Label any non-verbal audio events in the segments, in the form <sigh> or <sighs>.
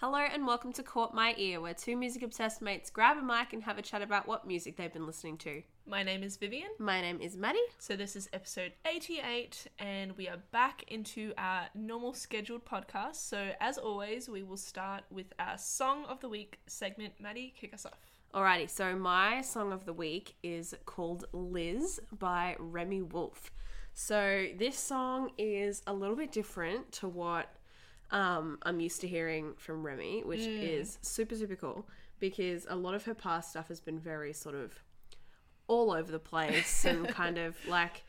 Hello and welcome to Caught My Ear, where two music obsessed mates grab a mic and have a chat about what music they've been listening to. My name is Vivian. My name is Maddie. So this is episode 88 and we are back into our normal scheduled podcast. So as always, we will start with our song of the week segment. Maddie, kick us off. Alrighty, so my song of the week is called Liz by Remi Wolf. So this song is a little bit different to what um, I'm used to hearing from Remi, which is super, super cool because a lot of her past stuff has been very sort of all over the place <laughs> and kind of like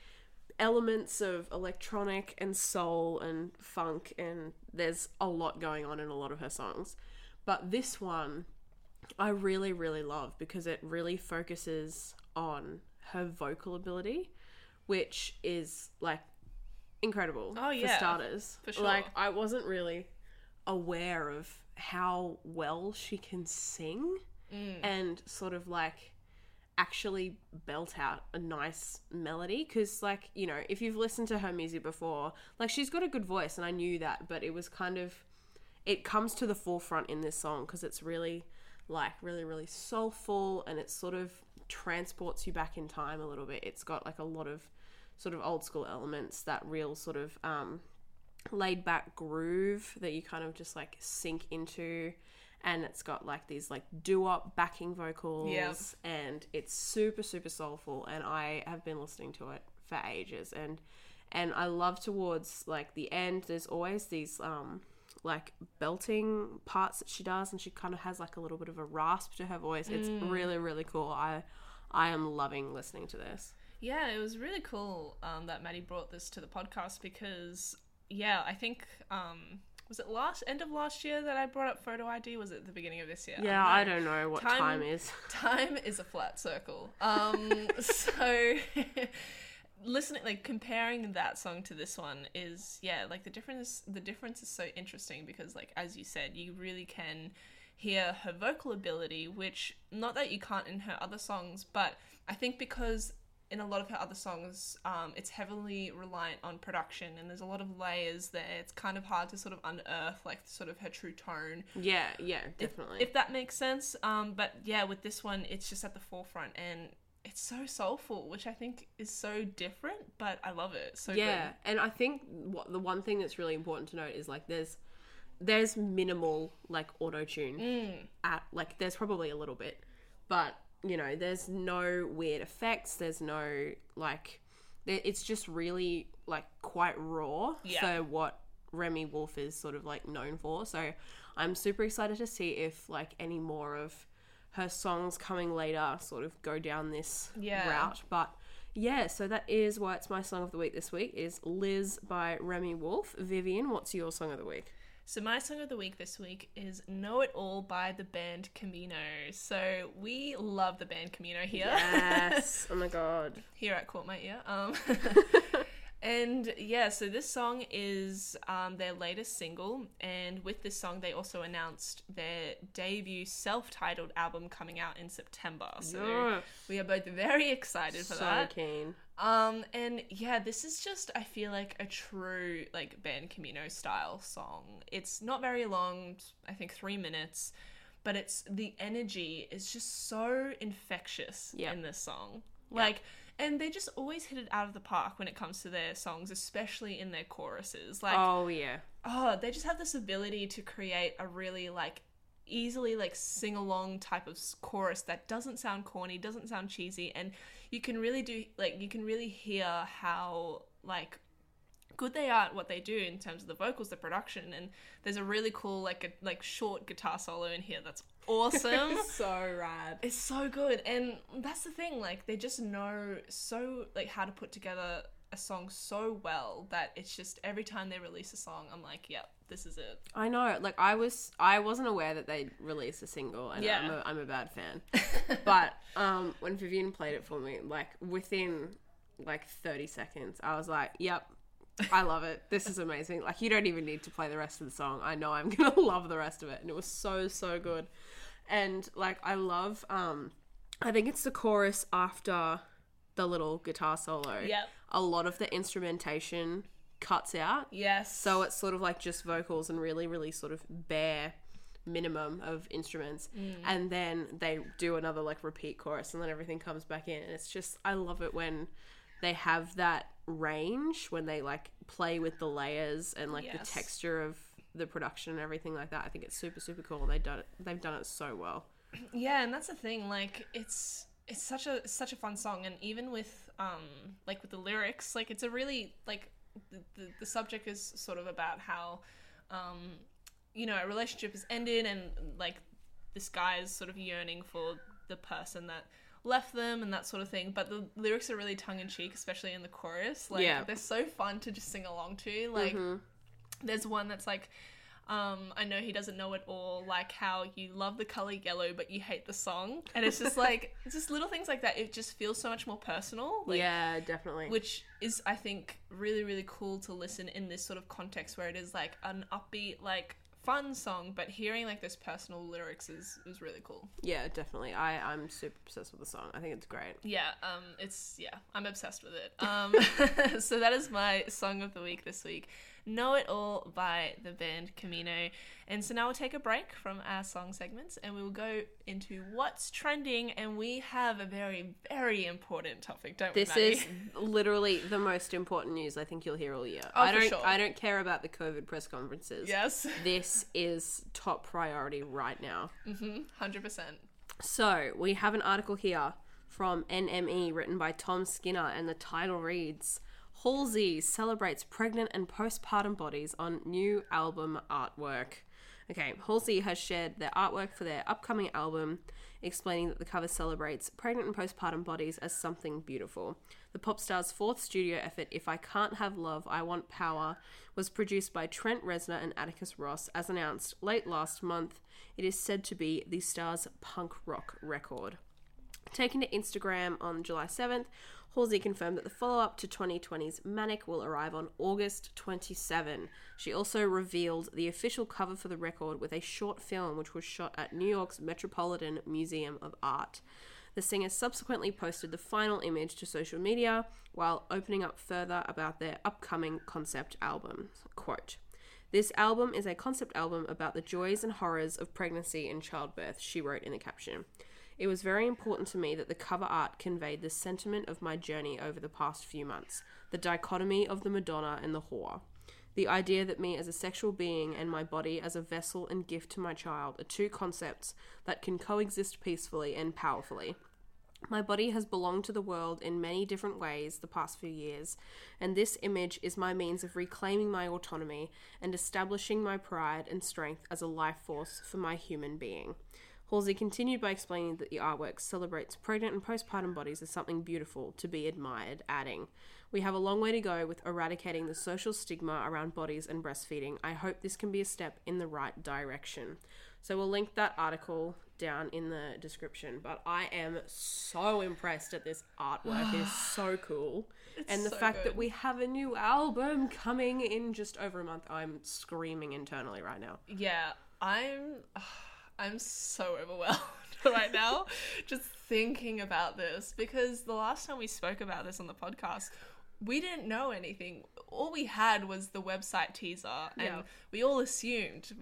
elements of electronic and soul and funk, and there's a lot going on in a lot of her songs. But this one, I really, really love because it really focuses on her vocal ability, which is like incredible Oh, for yeah, starters. for sure. Like I wasn't really aware of how well she can sing Mm. and sort of like actually belt out a nice melody because like you know if you've listened to her music before like she's got a good voice and i knew that but it was kind of it comes to the forefront in this song because it's really like really really soulful and it sort of transports you back in time a little bit it's got like a lot of sort of old school elements that real sort of um laid back groove that you kind of just like sink into. And it's got like these like doo-wop backing vocals. Yep. and it's super super soulful. And I have been listening to it for ages. And and I love towards like the end there's always these um like belting parts that she does. And she kind of has like a little bit of a rasp to her voice. It's really really cool. I I am loving listening to this Yeah, it was really cool um, that Maddie brought this to the podcast because, yeah, I think um, was it last end of last year that I brought up photo ID? Was it the beginning of this year? yeah I don't know what Time- time is <laughs> time is a flat circle. Um, <laughs> so <laughs> listening, like comparing that song to this one is yeah, like the difference. The difference is so interesting because, like as you said, you really can hear her vocal ability, which not that you can't in her other songs, but I think because in a lot of her other songs, um, it's heavily reliant on production, and there's a lot of layers there. It's kind of hard to sort of unearth like sort of her true tone yeah yeah definitely If, that makes sense. Um, but yeah, with this one, it's just at the forefront and it's so soulful, which I think is so different, but I love it. So yeah and i think what the one thing that's really important to note is like there's there's minimal like auto tune Mm. at like there's probably a little bit but you know there's no weird effects there's no like it's just really like quite raw Yeah. for what remi wolf is sort of like known for so i'm super excited to see if like any more of her songs coming later sort of go down this Yeah. route but yeah, so that is why it's my song of the week this week is Liz by Remi Wolf. Vivian, what's your song of the week? So my song of the week this week is "Know It All" by the band Camino. So we love the band Camino here. Yes. <laughs> oh my god. here at Caught My Ear. Um, <laughs> and yeah, so this song is um, their latest single, and with this song, they also announced their debut self-titled album coming out in September. So we are both very excited for So that. keen. Um, and yeah, this is just I feel like a true like band Camino style song. It's not very long, I think three minutes, but it's the energy is just so infectious Yeah. in this song. Like, and they just always hit it out of the park when it comes to their songs, especially in their choruses. Like, Oh yeah. oh, they just have this ability to create a really like easily like sing along type of chorus that doesn't sound corny, doesn't sound cheesy, and you can really do like you can really hear how like good they are at what they do in terms of the vocals, the production, and there's a really cool like a like short guitar solo in here that's awesome. <laughs> so rad. It's so good, and that's the thing. Like they just know so like how to put together a song so well that it's just every time they release a song, I'm like, yep, this is it. I know. Like I was, I wasn't aware that they'd released a single, and Yeah. I'm, a, I'm a bad fan. <laughs> but um, when Vivian played it for me, like within like 30 seconds, I was like, "Yep, I love it. This is amazing." Like you don't even need to play the rest of the song. I know I'm <laughs> gonna love the rest of it, and it was so so good. And like I love, um, I think it's the chorus after the little guitar solo. Yep. A lot of the instrumentation cuts out. Yes. So it's sort of like just vocals and really, really sort of bare minimum of instruments Mm. and then they do another like repeat chorus and then everything comes back in and it's just i love it when they have that range when they like play with the layers and like the texture of the production and everything like that i think it's super super cool they've done it they've done it so well Yeah, and that's the thing. Like, it's it's such a such a fun song, and even with um like with the lyrics, like it's a really like the the, the subject is sort of about how um you know a relationship has ended, and like this guy is sort of yearning for the person that left them and that sort of thing. But the lyrics are really tongue in cheek, especially in the chorus. Like Yeah. they're so fun to just sing along to. Like there's one that's like um, I know he doesn't know it all, like how you love the color yellow but you hate the song, and it's just like <laughs> it's just little things like that. It just feels so much more personal, like, yeah definitely which is I think really really cool to listen in this sort of context where it is like an upbeat like fun song, but hearing like those personal lyrics is is really cool. yeah definitely i i'm super obsessed with the song i think it's great Yeah, um, it's yeah, I'm obsessed with it. Um, <laughs> <laughs> so that is my song of the week this week. Know It All by the band Camino. And so now we'll take a break from our song segments and we will go into what's trending. And we have a very, very important topic, don't This we? Maddie? is literally the most important news I think you'll hear all year. Oh, I don't sure. I don't care about the COVID press conferences. yes, This is top priority right now. mm-hmm, hundred percent. So, we have an article here from NME written by Tom Skinner and the title reads Halsey celebrates pregnant and postpartum bodies on new album artwork. Okay, Halsey has shared their artwork for their upcoming album, explaining that the cover celebrates pregnant and postpartum bodies as something beautiful. The pop star's fourth studio effort, If I Can't Have Love, I Want Power, was produced by Trent Reznor and Atticus Ross. As announced late last month, it is said to be the star's punk rock record. Taken to Instagram on July 7th, Halsey confirmed that the follow up to 2020's Manic will arrive on August 27. She also revealed the official cover for the record with a short film which was shot at New York's Metropolitan Museum of Art. The singer subsequently posted the final image to social media while opening up further about their upcoming concept album. Quote, this album is a concept album about the joys and horrors of pregnancy and childbirth, she wrote in the caption. It was very important to me that the cover art conveyed the sentiment of my journey over the past few months the dichotomy of the Madonna and the whore. The idea that me as a sexual being and my body as a vessel and gift to my child are two concepts that can coexist peacefully and powerfully. My body has belonged to the world in many different ways the past few years, and this image is my means of reclaiming my autonomy and establishing my pride and strength as a life force for my human being. Halsey continued by explaining that the artwork celebrates pregnant and postpartum bodies as something beautiful to be admired, adding, We have a long way to go with eradicating the social stigma around bodies and breastfeeding. I hope this can be a step in the right direction. So we'll link that article down in the description. But I am so impressed at this artwork. it is <sighs> so cool. It's and the so fact that we have a new album coming in just over a month, I'm screaming internally right now. Yeah, I'm <sighs> I'm so overwhelmed <laughs> right now <laughs> just thinking about this because the last time we spoke about this on the podcast, we didn't know anything. All we had was the website teaser and Yeah. we all assumed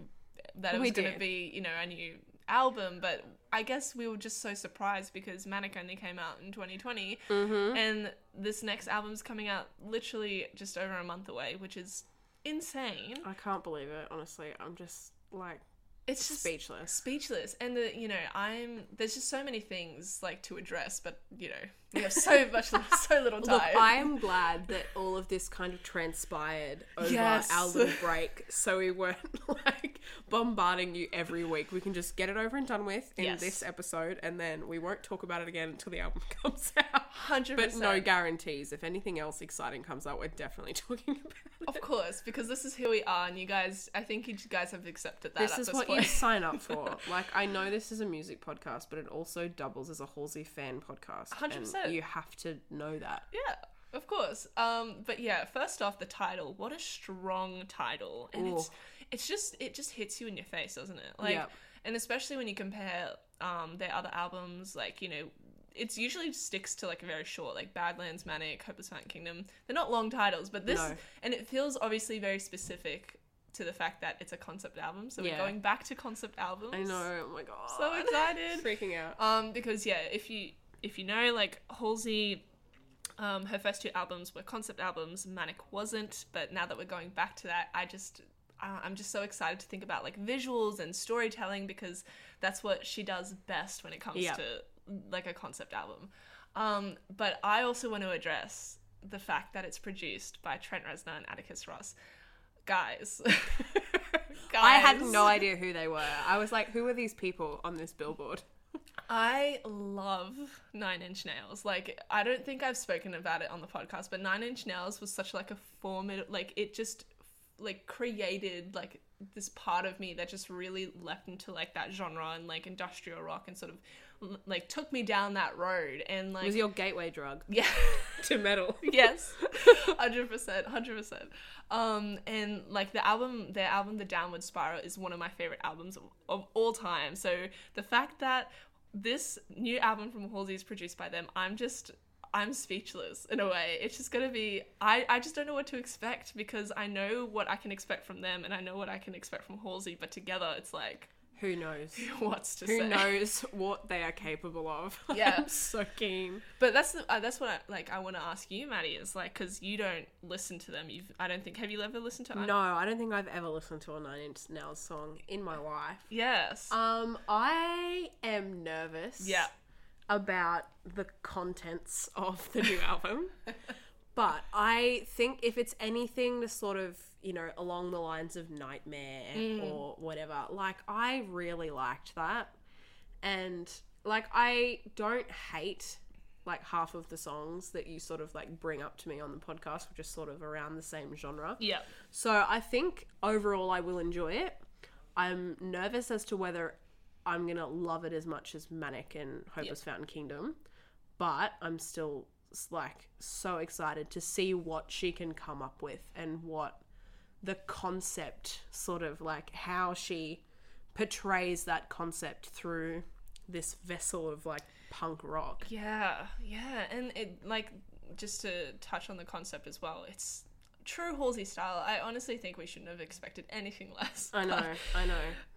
that it was going to be, you know, a new album, but I guess we were just so surprised because Manic only came out in 2020 Mm-hmm. and this next album's coming out literally just over a month away, which is insane. I can't believe it, honestly. I'm just like It's just speechless. speechless and the you know i'm there's just so many things like to address but you know we have so much <laughs> so little time Look, I am glad that all of this kind of transpired over Yes. our little break, so we weren't <laughs> like bombarding you every week. We can just get it over and done with in Yes. this episode, and then we won't talk about it again until the album <laughs> comes out. 100% But no guarantees. If anything else exciting comes out, we're definitely talking about it. of course because this is who we are and you guys i think you guys have accepted that This at is this what point you sign up for. Like, I know this is a music podcast, but it also doubles as a Halsey fan podcast. 100%. You have to know that. yeah of course um but yeah first off the title what a strong title and it's Ooh. it's just it just hits you in your face doesn't it like Yep. and especially when you compare um their other albums like you know it's usually sticks to like a very short like badlands manic hopeless fountain kingdom they're not long titles but this No. and it feels obviously very specific to the fact that it's a concept album. So Yeah. we're going back to concept albums. I know. Oh my god. So excited. <laughs> Freaking out. Um, because yeah, if you if you know, like Halsey, um, her first two albums were concept albums. Manic wasn't, but now that we're going back to that, I just I'm just so excited to think about like visuals and storytelling because that's what she does best when it comes Yeah. to like a concept album. Um, but I also want to address the fact that it's produced by Trent Reznor and Atticus Ross. Guys, guys, <laughs> I had no idea who they were. I was like, who are these people on this billboard? I love Nine Inch Nails. Like, I don't think I've spoken about it on the podcast, but Nine Inch Nails was such like a formidable, like it just like created like this part of me that just really leapt into like that genre and like industrial rock and sort of like took me down that road and It like was your gateway drug <laughs> yeah. to metal. <laughs> yes 100% 100% um and like the album their album the downward spiral is one of my favorite albums of, of all time so the fact that this new album from halsey is produced by them. I'm just i'm speechless in a way. It's just gonna be i i just don't know what to expect because i know what i can expect from them and i know what i can expect from halsey but together it's like Who knows? <laughs> what's to Who say knows what they are capable of? <laughs> Yeah. So keen. But that's the, uh, that's what I, like I want to ask you, Maddie. Is like because you don't listen to them. You've I don't think have you ever listened to? No, I don't think I've ever listened to a Nine Inch Nails song in my life. Yes. Um, I am nervous. yeah. about the contents of the new <laughs> album. But I think if it's anything to sort of, you know, along the lines of Nightmare mm. or whatever, like I really liked that. And like I don't hate like half of the songs that you sort of like bring up to me on the podcast, which is sort of around the same genre. Yeah. So I think overall I will enjoy it. I'm nervous as to whether I'm gonna love it as much as Manic and Hopeless Fountain Kingdom, but I'm still like so excited to see what she can come up with and what the concept sort of like how she portrays that concept through this vessel of like punk rock. Yeah. Yeah. And it like just to touch on the concept as well. It's true Halsey style. I honestly think we shouldn't have expected anything <laughs> less. I know, I know.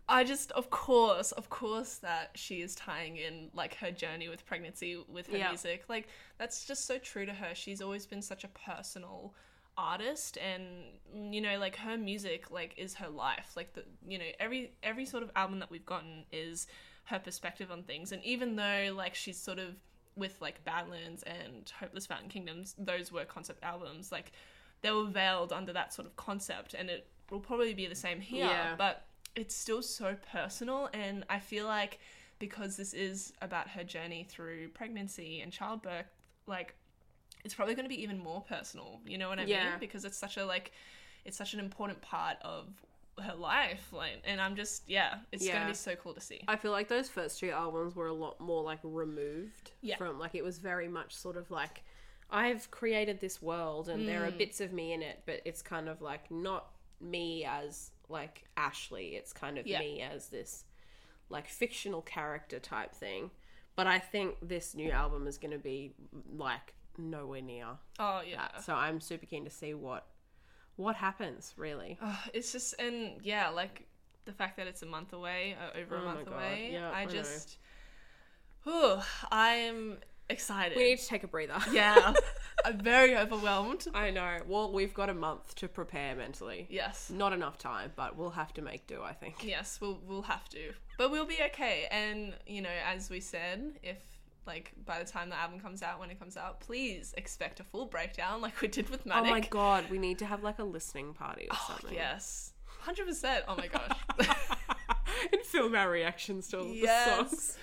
I just, of course, of course, that she is tying in like her journey with pregnancy with her Yeah. music. Like that's just so true to her. She's always been such a personal artist, and you know, like her music, like is her life. Like the, you know, every every sort of album that we've gotten is her perspective on things. And even though like she's sort of with like Badlands and Hopeless Fountain Kingdoms, those were concept albums. Like they were veiled under that sort of concept, and it will probably be the same here. Yeah. But it's still so personal, and I feel like because this is about her journey through pregnancy and childbirth, like it's probably going to be even more personal. You know what I Yeah. mean? Because it's such a like, it's such an important part of her life. Like, and I'm just yeah, it's going to be so cool to see. I feel like those first two albums were a lot more like removed Yeah. from like it was very much sort of like I've created this world and there Mm. are bits of me in it, but it's kind of like not me as like Ashley. It's kind of Yeah. me as this like fictional character type thing. But I think this new album is going to be like nowhere near Oh yeah, that. So I'm super keen to see what what happens really. Oh, it's just and yeah, like the fact that it's a month away, uh, over a Oh my month away. yeah, I I just, oh, I'm excited. We need to take a breather. <laughs> yeah, I'm very overwhelmed. I know. Well, we've got a month to prepare mentally. Yes, Not enough time, but we'll have to make do, I think. yes, we'll we'll have to, but we'll be okay. And you know, as we said, if like by the time the album comes out, when it comes out, please expect a full breakdown like we did with Oh my god, we need to have like a listening party or Oh, something. yes, hundred percent. Oh my <laughs> gosh. <laughs> and film our reactions to all the songs.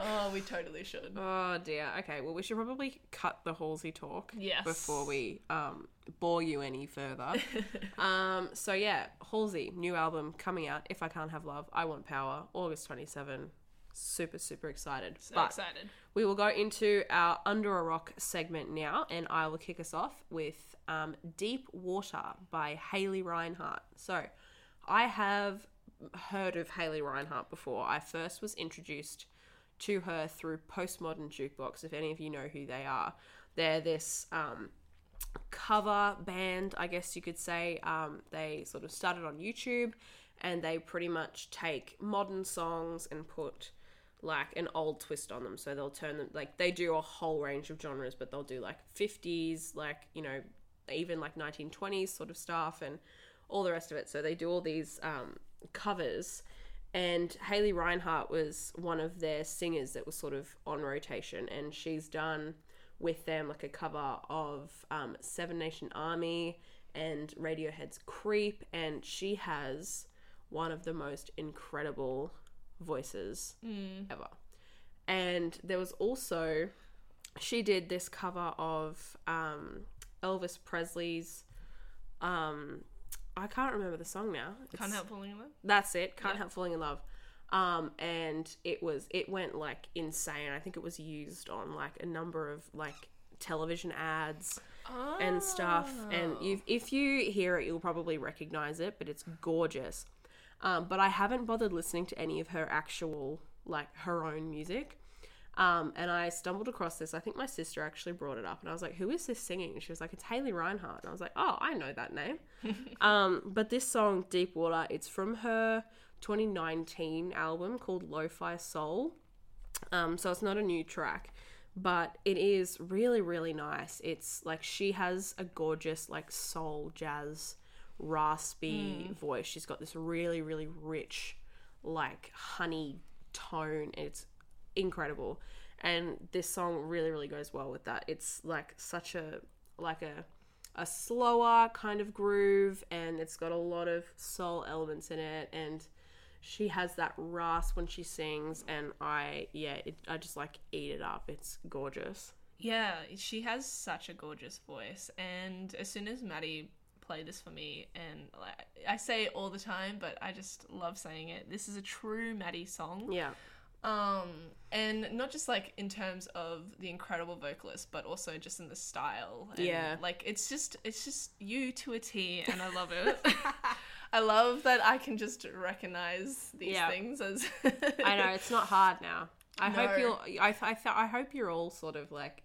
Oh, we totally should. Oh dear. Okay, well we should probably cut the Halsey talk Yes. before we um bore you any further. <laughs> um so yeah, Halsey, new album coming out, If I Can't Have Love, I Want Power, August 27. Super super excited. So but excited. We will go into our Under a Rock segment now, and I will kick us off with um, Deep Water by Haley Reinhart. So, I have heard of Haley Reinhart before. I first was introduced to her through Postmodern Jukebox, if any of you know who they are. They're this um, cover band, I guess you could say. Um, they sort of started on YouTube and they pretty much take modern songs and put like an old twist on them. So they'll turn them like they do a whole range of genres, but they'll do like 50s, like, you know, even like 1920s sort of stuff and all the rest of it. So they do all these um, covers. And Haley Reinhart was one of their singers that was sort of on rotation, and she's done with them like a cover of um, Seven Nation Army and Radiohead's Creep, and she has one of the most incredible voices ever. And there was also, she did this cover of um, Elvis Presley's, um, I can't remember the song now. Can't help falling in love. that's it. Can't Yeah. help falling in love. Um, and it was it went like insane. I think it was used on like a number of like television ads and stuff. And Oh. if you hear it, you'll probably recognize it. But it's gorgeous. Um, but I haven't bothered listening to any of her actual like her own music. Um, and I stumbled across this. I think my sister actually brought it up, and I was like, "Who is this singing?" And she was like, "It's Haley Reinhart." And I was like, "Oh, I know that name." <laughs> um, but this song, "Deep Water," it's from her 2019 album called Lo-Fi Soul. Um, so it's not a new track, but it is really, really nice. It's like she has a gorgeous, like soul jazz, raspy hmm. voice. She's got this really, really rich, like honey tone. It's incredible, and this song really, really goes well with that. It's like such a like a a slower kind of groove, and it's got a lot of soul elements in it, and she has that rasp when she sings and i yeah it, i just like eat it up it's gorgeous Yeah, she has such a gorgeous voice, and as soon as Maddie played this for me, and like, I say it all the time, but I just love saying it. This is a true Maddie song. yeah Um, and not just like in terms of the incredible vocalist, but also just in the style. And, Yeah. like it's just it's just you to a T, and I love it. <laughs> I love that I can just recognize these Yeah. things as. i know it's not hard now i hope you'll I, I, th- I hope you're all sort of like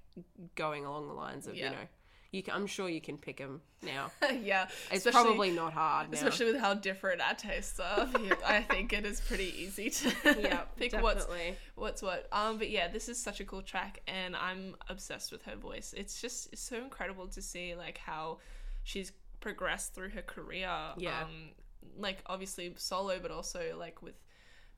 going along the lines of you know you can, i'm sure you can pick them now <laughs> yeah, it's probably not hard now Especially with how different our tastes are, <laughs> I think it is pretty easy to <laughs> yeah pick definitely what's what's what. Um, but yeah, this is such a cool track, and I'm obsessed with her voice. It's just it's so incredible to see like how she's progressed through her career. Yeah. Um, like obviously solo, but also like with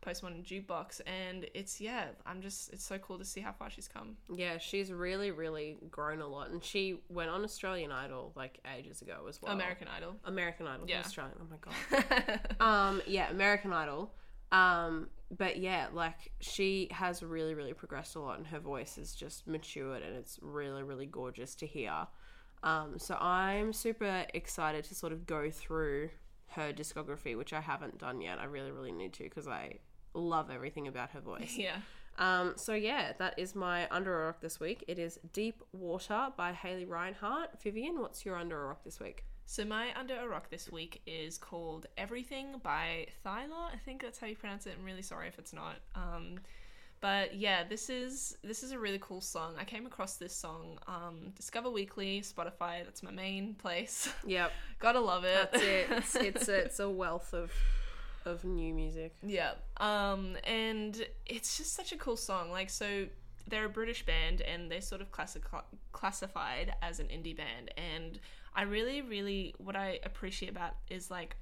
Postmodern Jukebox, and it's yeah, I'm just it's so cool to see how far she's come. yeah she's really really grown a lot and she went on australian idol like ages ago as well American Idol. american idol Yeah. australian oh my god <laughs> um yeah american idol um but yeah like she has really really progressed a lot and her voice is just matured and it's really really gorgeous to hear um so i'm super excited to sort of go through her discography which i haven't done yet i really really need to because i love everything about her voice yeah. um, so yeah, that is my under a rock this week. It is Deep Water by Haley Reinhart. Vivian, what's your under a rock this week? So my under a rock this week is called Everything by Thyla. I think that's how you pronounce it. I'm really sorry if it's not. Um, but yeah, this is this is a really cool song. I came across this song um, Discover Weekly, Spotify. That's my main place. <laughs> Yep, Gotta love it. that's it. It's it's a, <laughs> it's a wealth of of new music. Yeah. Um, and it's just such a cool song. Like, so they're a British band and they're sort of classic- classified as an indie band. And I really, really, what I appreciate about is like,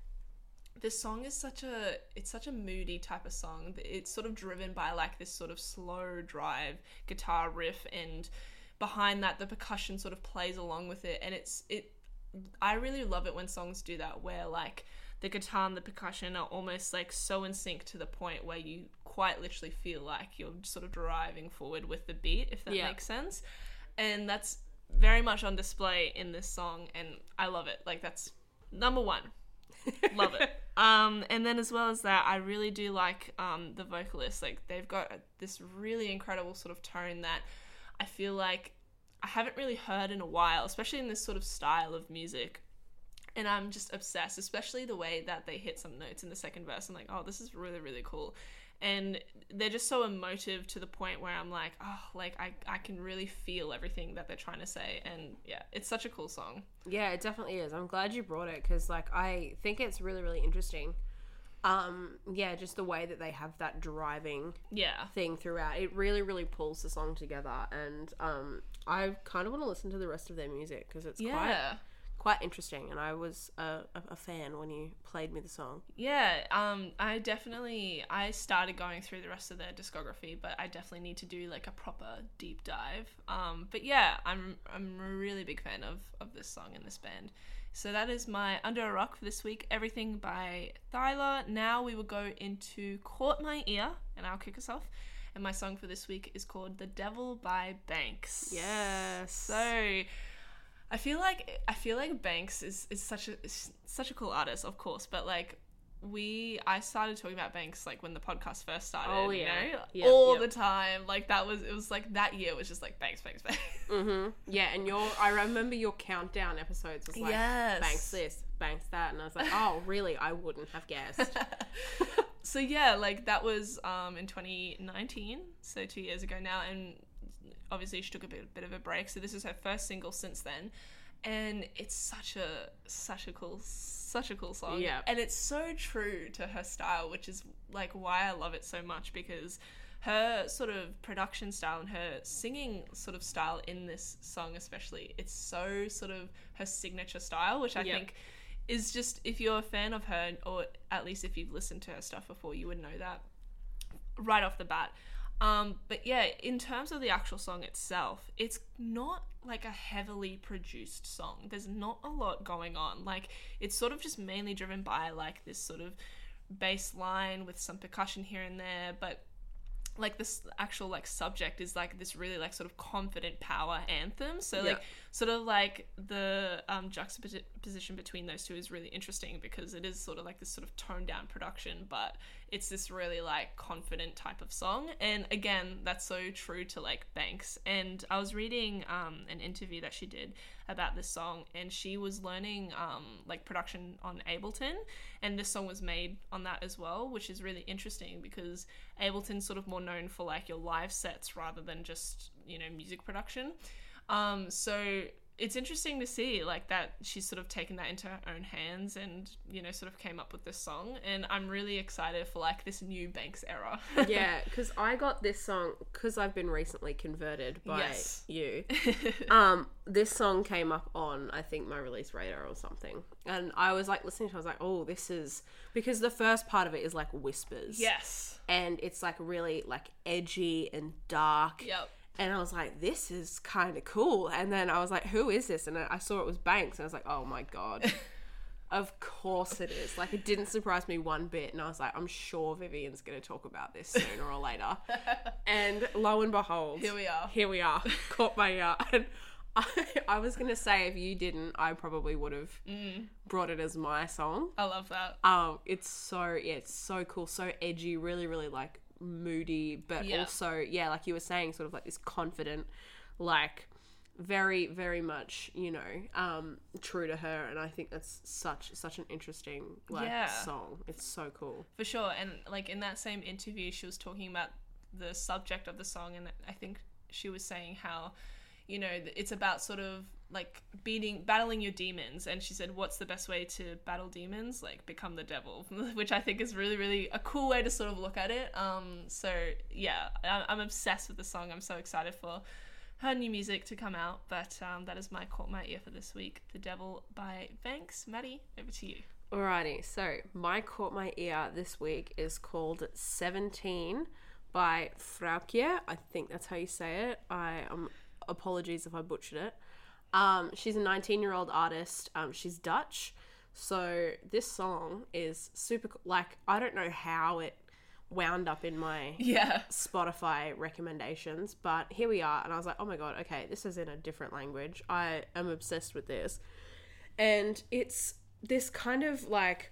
this song is such a it's such a moody type of song it's sort of driven by like this sort of slow drive guitar riff and behind that the percussion sort of plays along with it and it's it i really love it when songs do that where like the guitar and the percussion are almost like so in sync to the point where you quite literally feel like you're sort of driving forward with the beat if that Yeah. makes sense. And that's very much on display in this song and i love it. Like that's number one. <laughs> Love it. Um and then as well as that i really do like um the vocalists like they've got this really incredible sort of tone that i feel like i haven't really heard in a while especially in this sort of style of music and i'm just obsessed especially the way that they hit some notes in the second verse i'm like oh this is really really cool and they're just so emotive to the point where I'm like, oh, like I, I can really feel everything that they're trying to say, and yeah, it's such a cool song. Yeah, it definitely is. I'm glad you brought it because, like, I think it's really, really interesting. Um, yeah, just the way that they have that driving Yeah, thing throughout. It really, really pulls the song together, and um, I kind of want to listen to the rest of their music because it's yeah, quite interesting. And I was a, a, a fan when you played me the song. yeah. Um, I definitely I started going through the rest of their discography, but I definitely need to do like a proper deep dive. Um, but yeah, I'm I'm a really big fan of of this song and this band. So that is my Under a Rock for this week. Everything by Thyla. Now we will go into Caught My Ear, and I'll kick us off. And my song for this week is called The Devil by Banks. Yes. So I feel like I feel like Banks is, is such a is such a cool artist, of course, but like we I started talking about Banks like when the podcast first started. Oh, you yeah. know? Yep, all yep. the time. Like that was it was like that year was just like Banks, Banks, Banks. Mm-hmm. <laughs> Yeah, and your I remember your countdown episodes was like Yes. banks this, banks that, and I was like, oh, <laughs> really? I wouldn't have guessed. <laughs> so yeah, like that was um in 2019, so two years ago now, and obviously she took a bit, bit of a break. So this is her first single since then, and it's such a such a cool such a cool song. Yeah. and it's so true to her style, which is like why I love it so much because her sort of production style and her singing sort of style in this song especially it's so sort of her signature style which i Yeah. think is just if you're a fan of her or at least if you've listened to her stuff before you would know that right off the bat um, but yeah in terms of the actual song itself it's not like a heavily produced song. There's not a lot going on. Like it's sort of just mainly driven by like this sort of bass line with some percussion here and there but like this actual like subject is like this really like sort of confident power anthem. So Yeah. Sort of like the um, juxtaposition between those two is really interesting because it is sort of like this sort of toned down production but it's this really like confident type of song. And again that's so true to like banks. And i was reading um, an interview that she did about this song and she was learning um, like production on ableton and this song was made on that as well which is really interesting because ableton's sort of more known for like your live sets rather than just you know music production um, so it's interesting to see like that she's sort of taken that into her own hands and you know sort of came up with this song and i'm really excited for like this new banks era <laughs> yeah, because I got this song because I've been recently converted by Yes. you. <laughs> Um, this song came up on I think my release radar or something, and I was like listening to. it, I was like, oh, this is because the first part of it is like whispers. yes and it's like really like edgy and dark. yep And I was like, this is kind of cool. And then I was like, who is this? And I saw it was Banks, and I was like, oh my god. <laughs> Of course it is. Like it didn't surprise me one bit, and I was like, I'm sure Vivian's going to talk about this sooner or later. <laughs> and lo and behold, here we are here we are. <laughs> Caught my ear. And I, I was going to say, if you didn't, I probably would have Mm. brought it as my song. i love that Um, it's so yeah, it's so cool, so edgy, really, really like moody, but Yeah. also yeah, like you were saying, sort of like this confident, like very, very much, you know, um, true to her, and I think that's such such an interesting like Yeah. song. It's so cool. for sure and like in that same interview she was talking about the subject of the song and i think she was saying how you know it's about sort of like beating battling your demons. And she said what's the best way to battle demons? Like become the devil <laughs> which i think is really really a cool way to sort of look at it. Um so yeah I- i'm obsessed with the song. I'm so excited for her new music to come out. But um, that is my caught my ear for this week. The devil by Banks. Maddie over to you. Alrighty, so my caught my ear this week is called Seventeen by Froukje. I think that's how you say it. I um apologies if I butchered it. Um, she's a 19 year old artist. Um, she's Dutch. So this song is super. Like I don't know how it wound up in my yeah Spotify recommendations, but here we are. And I was like, oh my god, okay, this is in a different language. I am obsessed with this. And it's this kind of like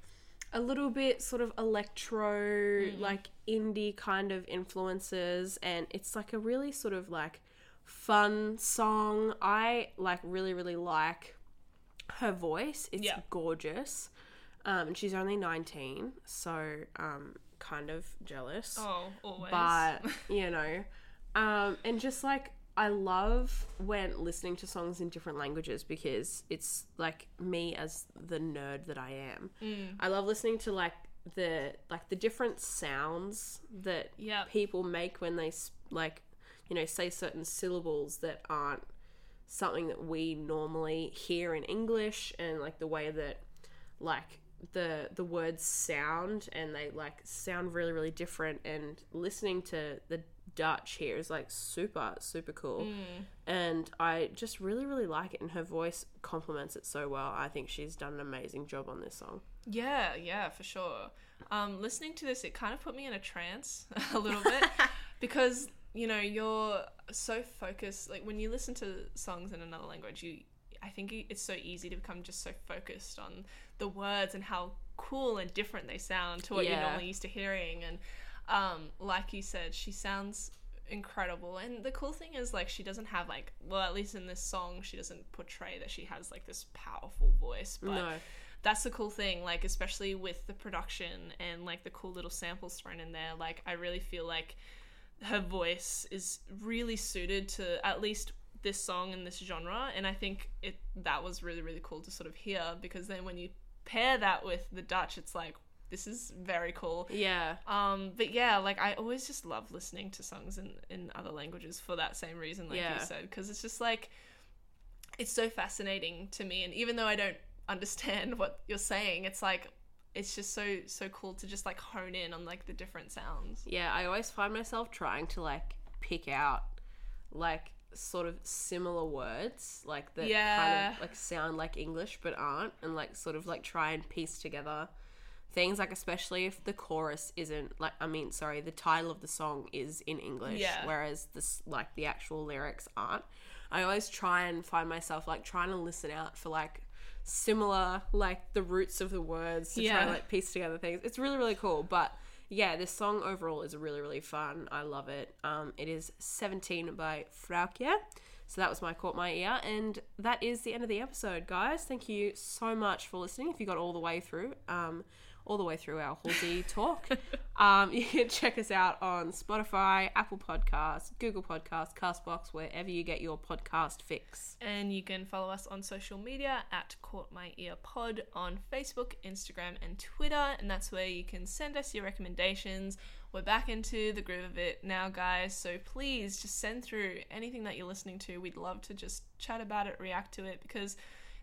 a little bit sort of electro, like indie kind of influences. And it's like a really sort of like fun song. I like really, really like her voice. It's Yeah. gorgeous. Um, and she's only 19, so um, kind of jealous. Oh, always. but <laughs> you know um and just like i love when listening to songs in different languages because it's like me as the nerd that i am Mm. i love listening to like the like the different sounds that Yep. people make when they like you know say certain syllables that aren't something that we normally hear in english and like the way that like the the words sound and they like sound really really different and listening to the dutch here is like super super cool. And i just really really like it and her voice complements it so well. I think she's done an amazing job on this song. Yeah, yeah, for sure. Um, listening to this, it kind of put me in a trance <laughs> a little bit <laughs> because you know you're so focused. Like when you listen to songs in another language, you, I think it's so easy to become just so focused on the words and how cool and different they sound to what you're normally used to hearing. And um, like you said, she sounds incredible. And the cool thing is, like, she doesn't have like, well, at least in this song, she doesn't portray that she has like this powerful voice, but no that's the cool thing like especially with the production and like the cool little samples thrown in there like i really feel like her voice is really suited to at least this song and this genre and i think it that was really really cool to sort of hear because then when you pair that with the dutch it's like this is very cool yeah um but yeah like i always just love listening to songs in in other languages for that same reason like Yeah. you said because it's just like it's so fascinating to me and even though i don't understand <laughs> what you're saying it's like it's just so so cool to just like hone in on like the different sounds Yeah, I always find myself trying to like pick out like sort of similar words like that kind of like sound like English but aren't and like sort of like try and piece together things like especially if the chorus isn't like I mean sorry the title of the song is in English Yeah. whereas this like the actual lyrics aren't. I always try and find myself like trying to listen out for like similar like the roots of the words to try and like piece together things. It's really really cool, but yeah, this song overall is really really fun. I love it. Um, it is 17 by Froukje. So that was my caught my ear, and that is the end of the episode, guys. Thank you so much for listening. If you got all the way through, um, all the way through our Halsey talk, <laughs> um, <laughs> you can check us out on Spotify, Apple Podcasts, Google Podcasts, Castbox, wherever you get your podcast fix. and you can follow us on social media at caught my ear pod on facebook instagram and twitter. And that's where you can send us your recommendations. We're back into the groove of it now guys. So please just send through anything that you're listening to. We'd love to just chat about it react to it because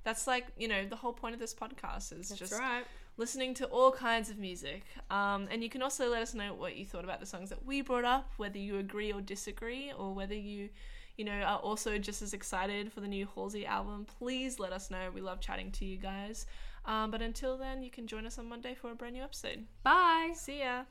that's like you know the whole point of this podcast is just right. Listening to all kinds of music. Um, and you can also let us know what you thought about the songs that we brought up, whether you agree or disagree, or whether you, you know, are also just as excited for the new Halsey album. Please let us know. We love chatting to you guys. Um, but until then, you can join us on Monday for a brand new episode. Bye. See ya.